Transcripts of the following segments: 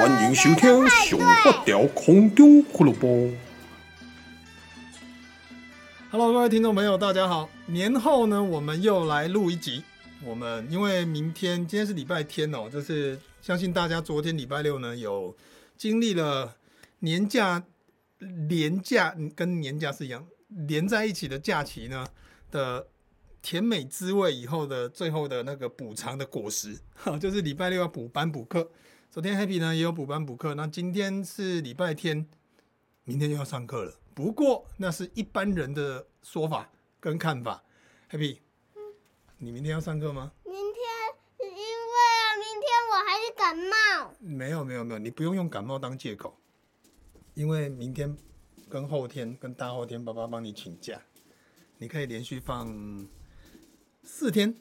欢迎收听《熊发条空中胡萝卜》。Hello，各位听众朋友，大家好。年后呢，我们又来录一集。我们因为明天今天是礼拜天哦，就是相信大家昨天礼拜六呢有经历了年假、连假跟年假是一样连在一起的假期呢的甜美滋味以后的最后的那个补偿的果实，就是礼拜六要补班补课。昨天 Happy 呢也有补班补课，那今天是礼拜天，明天又要上课了。不过那是一般人的说法跟看法。Happy，你明天要上课吗？明天因为啊，明天我还是感冒。没有没有没有，你不用用感冒当借口，因为明天跟后天跟大后天，爸爸帮你请假，你可以连续放。四天，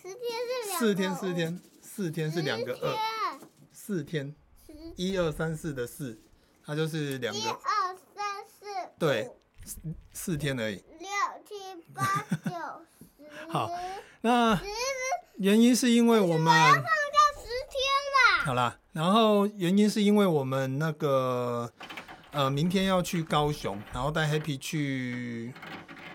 四天是两四天四天四天是两个二，四天，一二三四的四，它就是两个一二三四，对，四天而已。六七八九十。好，那原因是因为我们要放假十天了。好啦，然后原因是因为我们那个呃，明天要去高雄，然后带 Happy 去。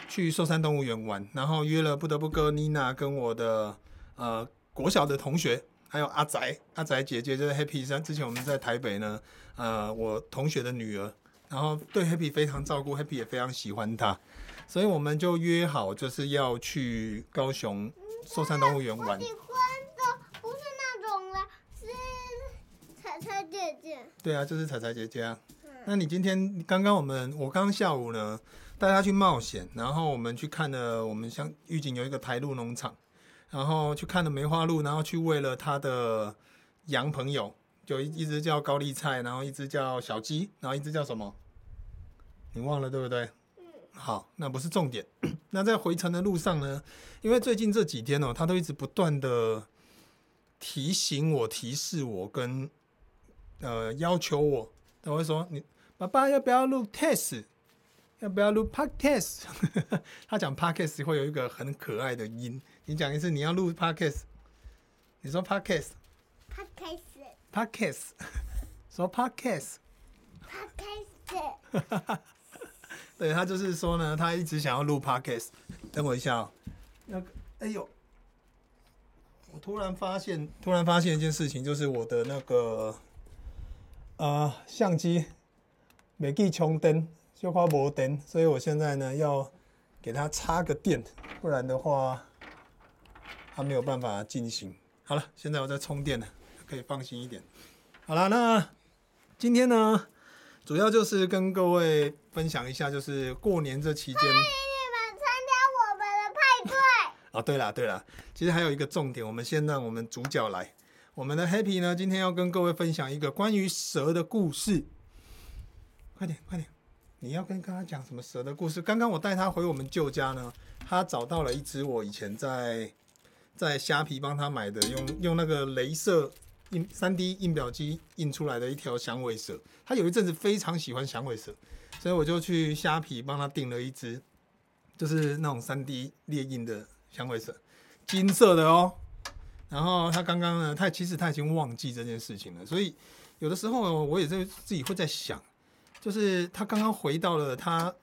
去寿山动物园玩，然后约了不得不哥妮娜跟我的呃国小的同学，还有阿宅阿宅姐姐，就是 Happy 山。之前我们在台北呢，呃，我同学的女儿，然后对 Happy 非常照顾，Happy 也非常喜欢她，所以我们就约好就是要去高雄寿山动物园玩。我喜欢的不是那种啦，是彩彩姐姐。对啊，就是彩彩姐姐啊。嗯、那你今天刚刚我们我刚刚下午呢？带她去冒险，然后我们去看了我们像玉井有一个台鹿农场，然后去看了梅花鹿，然后去喂了他的羊朋友，就一一只叫高丽菜，然后一只叫小鸡，然后一只叫什么？你忘了对不对？好，那不是重点。那在回程的路上呢，因为最近这几天哦，他都一直不断的提醒我、提示我跟呃要求我，他会说：“你爸爸要不要录 test？” 要不要录 podcast？他讲 podcast 会有一个很可爱的音，你讲一次，你要录 podcast，你说 podcast，podcast，podcast，说 podcast，podcast，对，他就是说呢，他一直想要录 podcast。等我一下哦，那个，哎呦，我突然发现，突然发现一件事情，就是我的那个啊、呃、相机没记充电。就怕没电，所以我现在呢要给它插个电，不然的话它没有办法进行。好了，现在我在充电了，可以放心一点。好了，那今天呢，主要就是跟各位分享一下，就是过年这期间，欢迎你们参加我们的派对。哦，对了对了，其实还有一个重点，我们先让我们主角来，我们的 Happy 呢，今天要跟各位分享一个关于蛇的故事。快点，快点。你要跟跟他讲什么蛇的故事？刚刚我带他回我们旧家呢，他找到了一只我以前在在虾皮帮他买的，用用那个镭射印三 D 印表机印出来的一条响尾蛇。他有一阵子非常喜欢响尾蛇，所以我就去虾皮帮他订了一只，就是那种三 D 列印的响尾蛇，金色的哦。然后他刚刚呢，他其实他已经忘记这件事情了，所以有的时候我也在自己会在想。就是他刚刚回到了他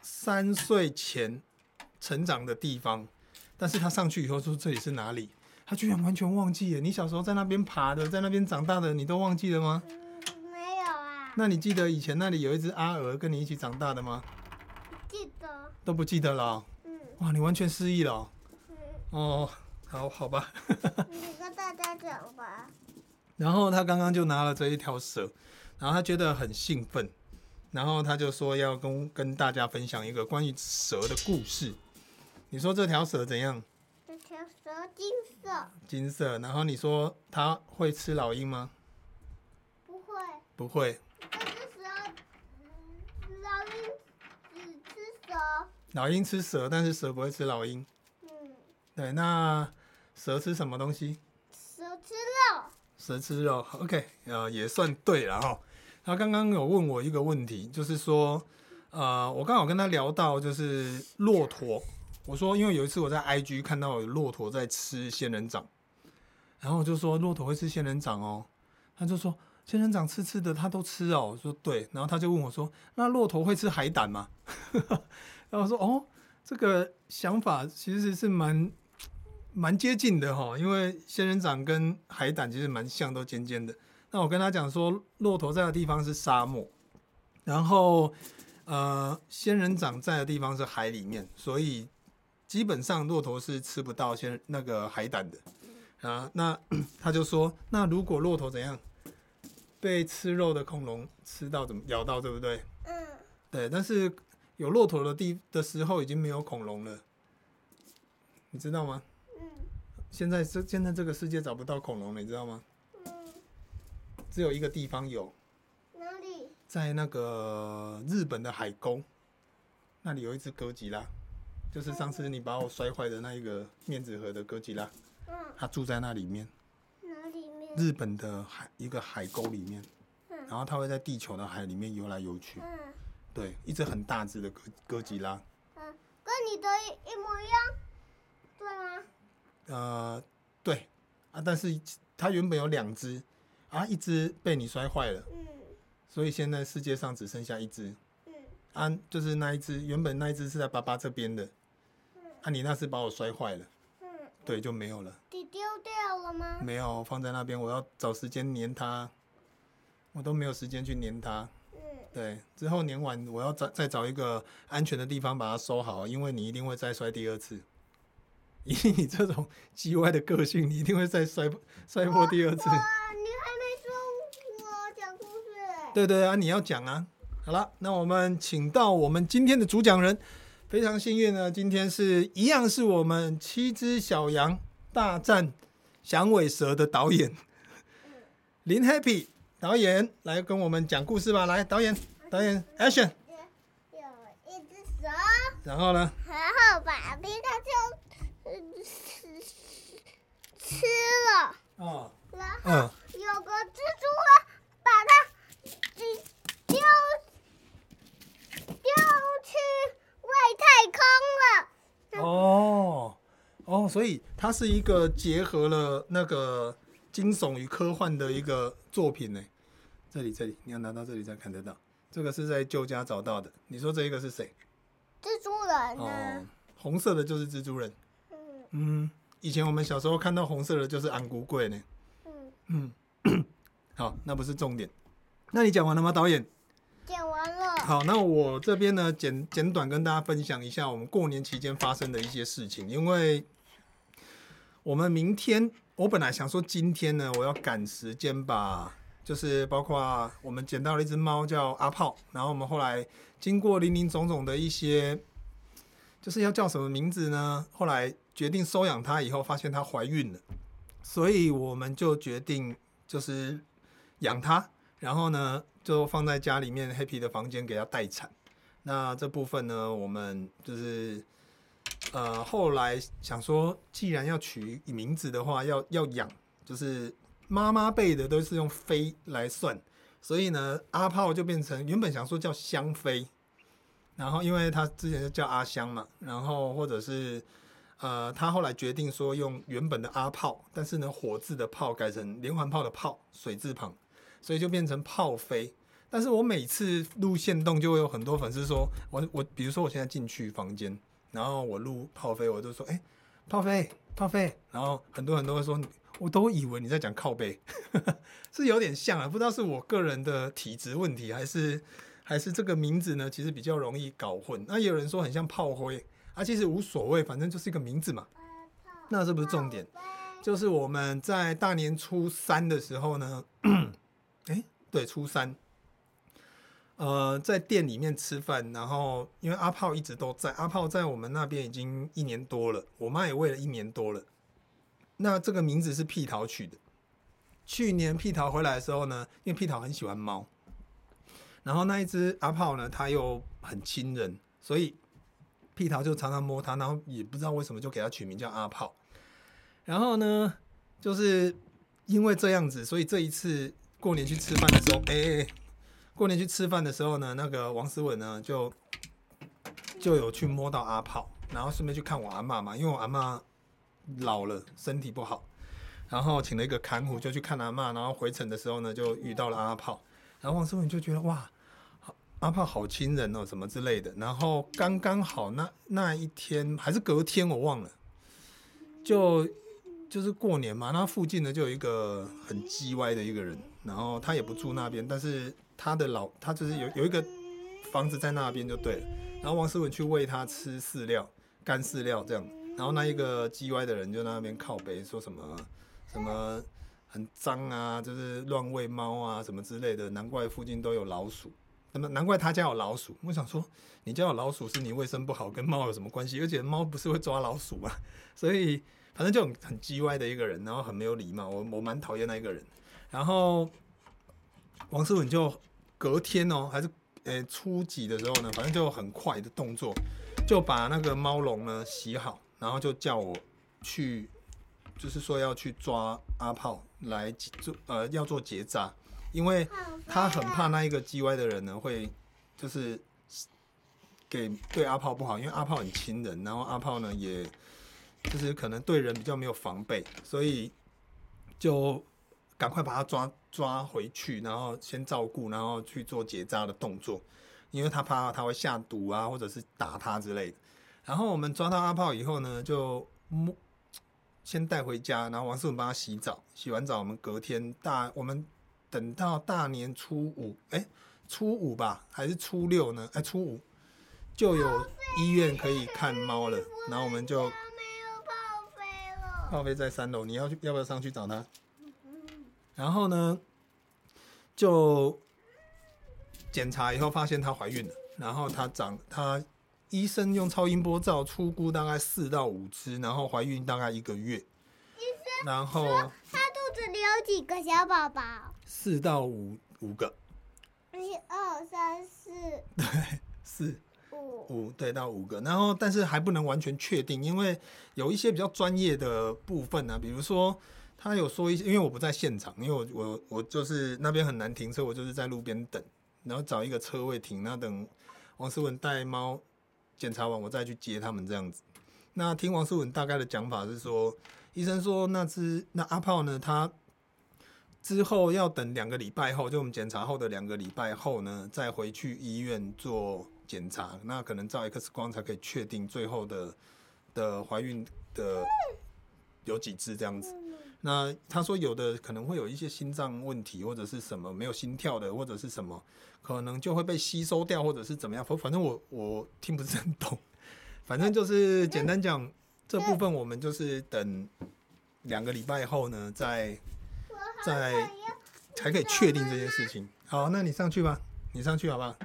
三岁前成长的地方，但是他上去以后说这里是哪里？他居然完全忘记了。你小时候在那边爬的，在那边长大的，你都忘记了吗？嗯，没有啊。那你记得以前那里有一只阿鹅跟你一起长大的吗？记得。都不记得了喔？嗯。哇，你完全失忆了哦？嗯。哦，好好吧。你跟大家讲吧。然后他刚刚就拿了这一条蛇，然后他觉得很兴奋。然后他就说要跟跟大家分享一个关于蛇的故事。你说这条蛇怎样？这条蛇金色。金色。然后你说它会吃老鹰吗？不会。不会。这只蛇，老鹰只吃蛇。老鹰吃蛇，但是蛇不会吃老鹰。嗯。对，那蛇吃什么东西？蛇吃肉。蛇吃肉。OK，呃，也算对了哈。他刚刚有问我一个问题，就是说，呃，我刚好跟他聊到就是骆驼，我说因为有一次我在 IG 看到有骆驼在吃仙人掌，然后我就说骆驼会吃仙人掌哦，他就说仙人掌吃吃的，它都吃哦。我说对，然后他就问我说：“那骆驼会吃海胆吗？” 然后我说：“哦，这个想法其实是蛮蛮接近的哈，因为仙人掌跟海胆其实蛮像，都尖尖的。那我跟他讲说，骆驼在的地方是沙漠，然后呃，仙人掌在的地方是海里面，所以基本上骆驼是吃不到先那个海胆的。”啊，那 他就说，那如果骆驼怎样被吃肉的恐龙吃到，怎么咬到，对不对？嗯，对。但是有骆驼的地的时候，已经没有恐龙了，你知道吗？嗯。现在这现在这个世界找不到恐龙了，你知道吗？嗯。只有一个地方有。哪里？在那个日本的海沟，那里有一只哥吉拉，就是上次你把我摔坏的那一个面纸盒的哥吉拉。嗯他住在那里面，哪里面？日本的海一个海沟里面，嗯然后他会在地球的海里面游来游去。嗯，对，一只很大只的哥哥吉拉。嗯，跟你的一模一样，对吗？呃，对啊，但是它原本有两只啊，一只被你摔坏了，嗯，所以现在世界上只剩下一只，嗯，啊，就是那一只原本那一只是在爸爸这边的，嗯，啊，你那次把我摔坏了。对，就没有了。你丢掉了吗？没有，放在那边。我要找时间粘它，我都没有时间去粘它。嗯。对，之后粘完，我要再再找一个安全的地方把它收好，因为你一定会再摔第二次。以你这种叽歪的个性，你一定会再摔摔破第二次。哇，你还没说我讲故事。对对啊，你要讲啊。好了，那我们请到我们今天的主讲人。非常幸运呢，今天是一样是我们七只小羊大战响尾蛇的导演林 Happy 导演来跟我们讲故事吧。来，导演，导演，Action。有一只蛇，然后呢？然后把皮卡丘吃吃了。哦。然后有个蜘蛛啊，把它丢丢去。外太空了哦哦，所以它是一个结合了那个惊悚与科幻的一个作品呢。这里这里，你要拿到这里才看得到。这个是在旧家找到的。你说这一个是谁？蜘蛛人呢？哦，红色的就是蜘蛛人。嗯嗯，以前我们小时候看到红色的就是安古贵呢。嗯嗯，好，那不是重点。那你讲完了吗，导演？好，那我这边呢，简简短跟大家分享一下我们过年期间发生的一些事情。因为我们明天，我本来想说今天呢，我要赶时间把，就是包括我们捡到了一只猫叫阿炮，然后我们后来经过林林总总的一些，就是要叫什么名字呢？后来决定收养它以后，发现它怀孕了，所以我们就决定就是养它，然后呢。就放在家里面 Happy 的房间给他待产。那这部分呢，我们就是呃后来想说，既然要取名字的话，要要养，就是妈妈辈的都是用飞来算，所以呢，阿炮就变成原本想说叫香妃，然后因为他之前就叫阿香嘛，然后或者是呃他后来决定说用原本的阿炮，但是呢火字的炮改成连环炮的炮，水字旁。所以就变成炮飞，但是我每次录线动就会有很多粉丝说，我我比如说我现在进去房间，然后我录炮飞，我就说，哎、炮飞炮飞，然后很多人都会说，我都以为你在讲靠背，是有点像啊，不知道是我个人的体质问题，还是还是这个名字呢，其实比较容易搞混。那也有人说很像炮灰，啊，其实无所谓，反正就是一个名字嘛。那是不是重点？就是我们在大年初三的时候呢。对，初三，呃，在店里面吃饭，然后因为阿炮一直都在，阿炮在我们那边已经一年多了，我妈也喂了一年多了。那这个名字是屁桃取的。去年屁桃回来的时候呢，因为屁桃很喜欢猫，然后那一只阿炮呢，它又很亲人，所以屁桃就常常摸它，然后也不知道为什么就给它取名叫阿炮。然后呢，就是因为这样子，所以这一次。过年去吃饭的时候，哎、欸，过年去吃饭的时候呢，那个王思文呢，就就有去摸到阿炮，然后顺便去看我阿嬷嘛，因为我阿嬷老了，身体不好，然后请了一个看护就去看阿嬷，然后回程的时候呢就遇到了阿炮，然后王思文就觉得哇，阿炮好亲人哦，什么之类的。然后刚刚好那那一天还是隔天我忘了，就就是过年嘛，那附近呢就有一个很叽歪的一个人，然后他也不住那边，但是他的老他就是有有一个房子在那边就对了。然后王思文去喂他吃饲料，干饲料这样。然后那一个叽歪的人就在那边靠北，说什么什么很脏啊，就是乱喂猫啊什么之类的。难怪附近都有老鼠，那么难怪他家有老鼠。我想说，你家有老鼠是你卫生不好，跟猫有什么关系？而且猫不是会抓老鼠吗？所以反正就很很叽歪的一个人，然后很没有礼貌。我我蛮讨厌那一个人。然后王思文就隔天哦，还是。呃，初几的时候呢，反正就很快的动作，就把那个猫笼呢洗好，然后就叫我去，就是说要去抓阿炮来做，呃，要做结扎，因为他很怕那一个叽歪的人呢会，就是给对阿炮不好，因为阿炮很亲人，然后阿炮呢也，就是可能对人比较没有防备，所以就。赶快把它抓抓回去，然后先照顾，然后去做结扎的动作，因为他怕他会下毒啊，或者是打他之类的。然后我们抓到阿炮以后呢，就摸先带回家，然后王思文帮他洗澡，洗完澡我们隔天大，我们等到大年初五，哎，初五吧，还是初六呢？哎，初五就有医院可以看猫了，然后我们就没有炮飞了，炮飞在三楼，你要去要不要上去找他？然后呢，就检查以后发现她怀孕了，然后她长，她医生用超音波照出估大概四到五只，然后怀孕大概一个月。医生，然后她肚子里有几个小宝宝？四到五五个。一二三四。对，四五五对到五个，然后但是还不能完全确定，因为有一些比较专业的部分呢、啊，比如说。他有说一些，因为我不在现场，因为我我我就是那边很难停车，我就是在路边等，然后找一个车位停，那等王思文带猫检查完，我再去接他们这样子。那听王思文大概的讲法是说，医生说那只那阿炮呢，他之后要等两个礼拜后，就我们检查后的两个礼拜后呢，再回去医院做检查，那可能照 X 光才可以确定最后的的怀孕的有几只这样子。那他说有的可能会有一些心脏问题或者是什么没有心跳的或者是什么，可能就会被吸收掉或者是怎么样。反反正我我听不是很懂，反正就是简单讲这部分我们就是等两个礼拜后呢再再才可以确定这件事情。好，那你上去吧，你上去好不好？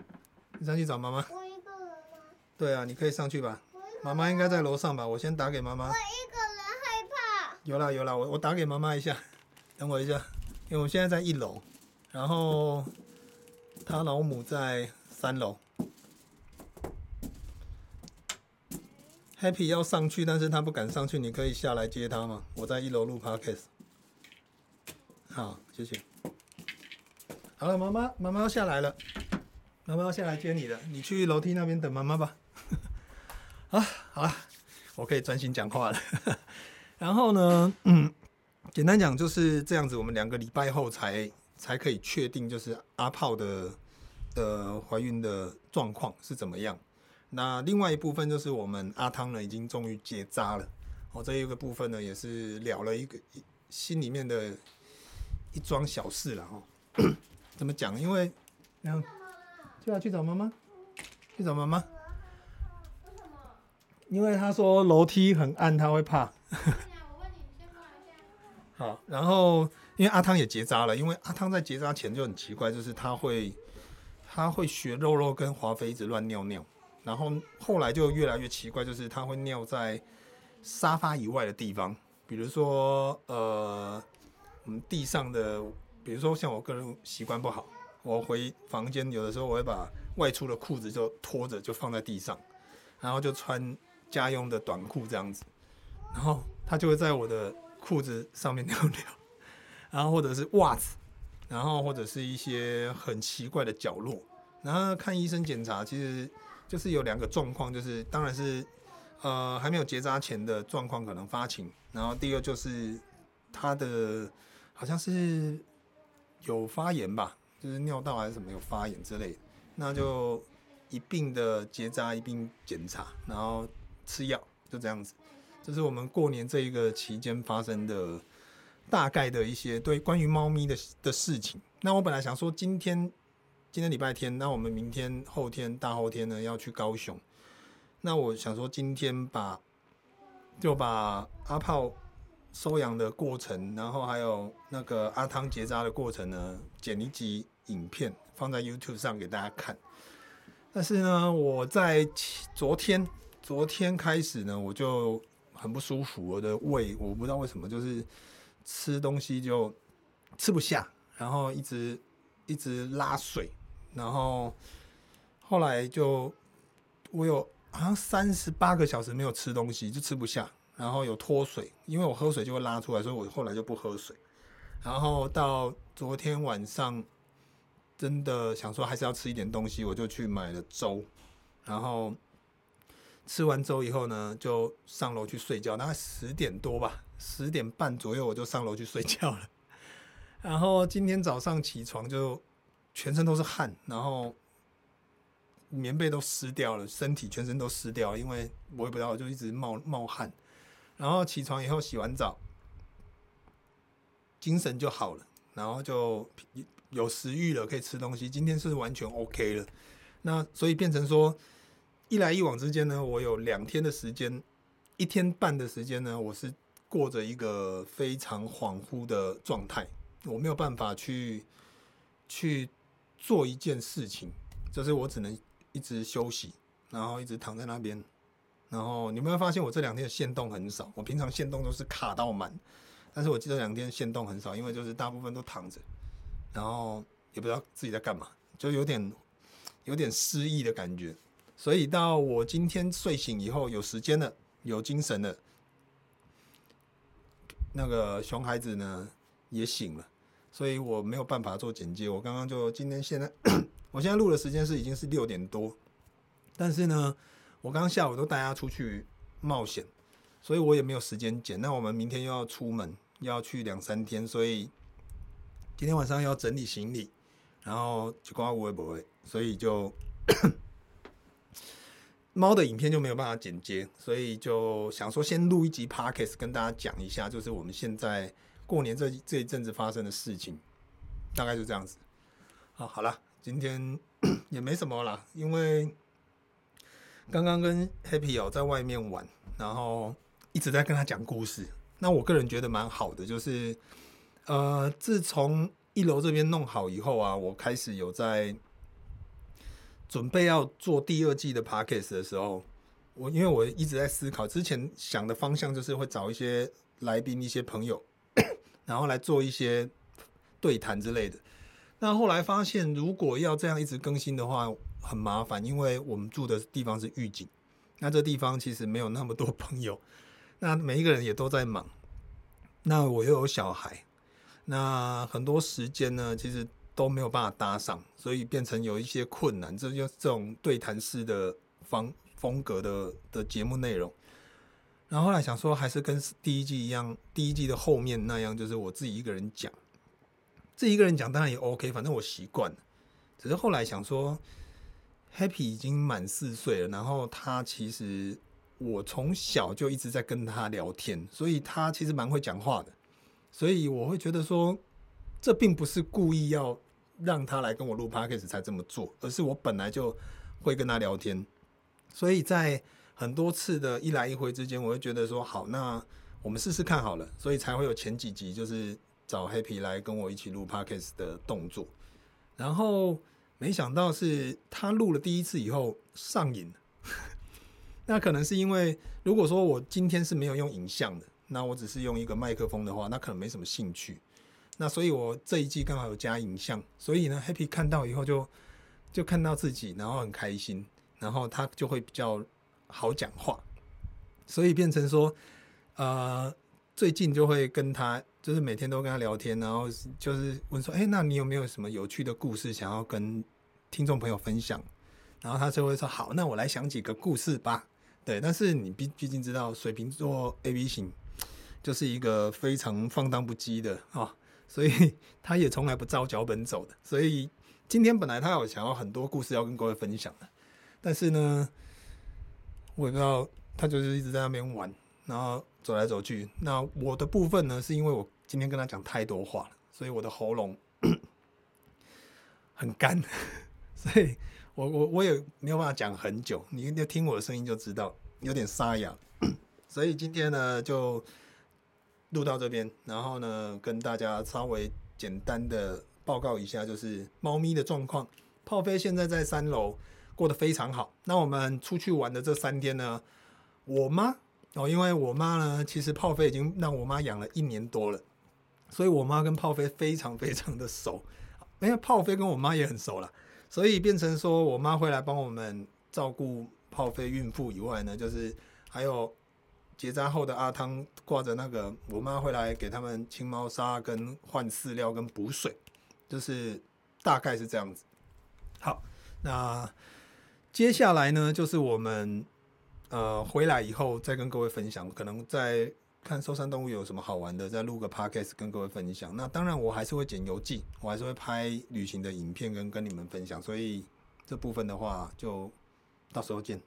你上去找妈妈。我一个人吗？对啊，你可以上去吧。妈妈应该在楼上吧？我先打给妈妈。有啦有啦，我我打给妈妈一下，等我一下，因为我现在在一楼，然后他老母在三楼，Happy 要上去，但是他不敢上去，你可以下来接他吗？我在一楼录 Podcast。好，谢谢。好了，妈妈妈妈要下来了，妈妈要下来接你了，你去楼梯那边等妈妈吧。啊，好了，我可以专心讲话了。然后呢，嗯，简单讲就是这样子。我们两个礼拜后才才可以确定，就是阿炮的的怀孕的状况是怎么样。那另外一部分就是我们阿汤呢已经终于结扎了。哦，这一个部分呢也是了了一个心里面的一桩小事了哈。怎么讲？因为然后就要去找妈妈，去找妈妈。因为他说楼梯很暗，他会怕。好，然后因为阿汤也结扎了，因为阿汤在结扎前就很奇怪，就是他会他会学肉肉跟华妃一直乱尿尿，然后后来就越来越奇怪，就是他会尿在沙发以外的地方，比如说呃我们地上的，比如说像我个人习惯不好，我回房间有的时候我会把外出的裤子就拖着就放在地上，然后就穿家用的短裤这样子。然后他就会在我的裤子上面尿尿，然后或者是袜子，然后或者是一些很奇怪的角落。然后看医生检查，其实就是有两个状况，就是当然是呃还没有结扎前的状况可能发情，然后第二就是他的好像是有发炎吧，就是尿道还是什么有发炎之类的，那就一并的结扎，一并检查，然后吃药，就这样子。这是我们过年这一个期间发生的大概的一些对关于猫咪的的事情。那我本来想说今天今天礼拜天，那我们明天、后天、大后天呢要去高雄。那我想说今天把就把阿炮收养的过程，然后还有那个阿汤结扎的过程呢，剪一集影片放在 YouTube 上给大家看。但是呢，我在昨天昨天开始呢，我就很不舒服，我的胃我不知道为什么，就是吃东西就吃不下，然后一直一直拉水，然后后来就我有。好像三十八个小时没有吃东西，就吃不下，然后有脱水，因为我喝水就会拉出来，所以我后来就不喝水。然后到昨天晚上，真的想说还是要吃一点东西，我就去买了粥。然后吃完粥以后呢，就上楼去睡觉，大概十点多吧，十点半左右我就上楼去睡觉了。然后今天早上起床就全身都是汗，然后。棉被都湿掉了，身体全身都湿掉了，因为我也不知道，就一直冒冒汗。然后起床以后洗完澡，精神就好了，然后就有食欲了，可以吃东西。今天是完全 OK 了。那所以变成说，一来一往之间呢，我有两天的时间，一天半的时间呢，我是过着一个非常恍惚的状态，我没有办法去去做一件事情，就是我只能。一直休息，然后一直躺在那边，然后你有没有发现我这两天的限动很少？我平常限动都是卡到满，但是我记得两天限动很少，因为就是大部分都躺着，然后也不知道自己在干嘛，就有点有点失忆的感觉。所以到我今天睡醒以后，有时间了，有精神了，那个熊孩子呢也醒了，所以我没有办法做剪接。我刚刚就今天现在。我现在录的时间是已经是六点多，但是呢，我刚下午都带他出去冒险，所以我也没有时间剪。那我们明天又要出门，要去两三天，所以今天晚上要整理行李，然后就刮我也不会，所以就 猫的影片就没有办法剪接，所以就想说先录一集 Podcast 跟大家讲一下，就是我们现在过年这这一阵子发生的事情，大概就这样子。好，好了。今天 也没什么啦，因为刚刚跟 Happy 哦在外面玩，然后一直在跟他讲故事。那我个人觉得蛮好的，就是呃，自从一楼这边弄好以后啊，我开始有在准备要做第二季的 Podcast 的时候，我因为我一直在思考，之前想的方向就是会找一些来宾、一些朋友，然后来做一些对谈之类的。那后来发现，如果要这样一直更新的话，很麻烦，因为我们住的地方是玉井，那这地方其实没有那么多朋友，那每一个人也都在忙，那我又有小孩，那很多时间呢，其实都没有办法搭上，所以变成有一些困难。这就是这种对谈式的方风格的的节目内容。然后后来想说，还是跟第一季一样，第一季的后面那样，就是我自己一个人讲。自己一个人讲当然也 OK，反正我习惯了。只是后来想说，Happy 已经满四岁了，然后他其实我从小就一直在跟他聊天，所以他其实蛮会讲话的。所以我会觉得说，这并不是故意要让他来跟我录 Podcast 才这么做，而是我本来就会跟他聊天。所以在很多次的一来一回之间，我会觉得说，好，那我们试试看好了，所以才会有前几集就是。找 Happy 来跟我一起录 Podcast 的动作，然后没想到是他录了第一次以后上瘾。那可能是因为，如果说我今天是没有用影像的，那我只是用一个麦克风的话，那可能没什么兴趣。那所以我这一季刚好有加影像，所以呢，Happy 看到以后就就看到自己，然后很开心，然后他就会比较好讲话，所以变成说，呃。最近就会跟他，就是每天都跟他聊天，然后就是问说：“哎，那你有没有什么有趣的故事想要跟听众朋友分享？”然后他就会说：“好，那我来想几个故事吧。”对，但是你毕毕竟知道水瓶座 A B 型，就是一个非常放荡不羁的啊，所以他也从来不照脚本走的。所以今天本来他有想要很多故事要跟各位分享的，但是呢，我也不知道他就是一直在那边玩，然后走来走去。那我的部分呢，是因为我今天跟他讲太多话了，所以我的喉咙 很干，所以我我我也没有办法讲很久。你一定要听我的声音就知道有点沙哑。所以今天呢，就录到这边，然后呢，跟大家稍微简单的报告一下，就是猫咪的状况。炮飞现在在三楼过得非常好。那我们出去玩的这三天呢，我妈哦，因为我妈呢，其实炮飞已经让我妈养了一年多了，所以我妈跟炮飞非常非常的熟。因为炮飞跟我妈也很熟了，所以变成说我妈会来帮我们照顾炮飞孕妇以外呢，就是还有。结扎后的阿汤挂着那个，我妈会来给他们清猫砂、跟换饲料、跟补水，就是大概是这样子。好，那接下来呢，就是我们呃回来以后再跟各位分享，可能在看寿山动物有什么好玩的，再录个 podcast 跟各位分享。那当然我还是会剪游记，我还是会拍旅行的影片跟跟你们分享。所以这部分的话，就到时候见，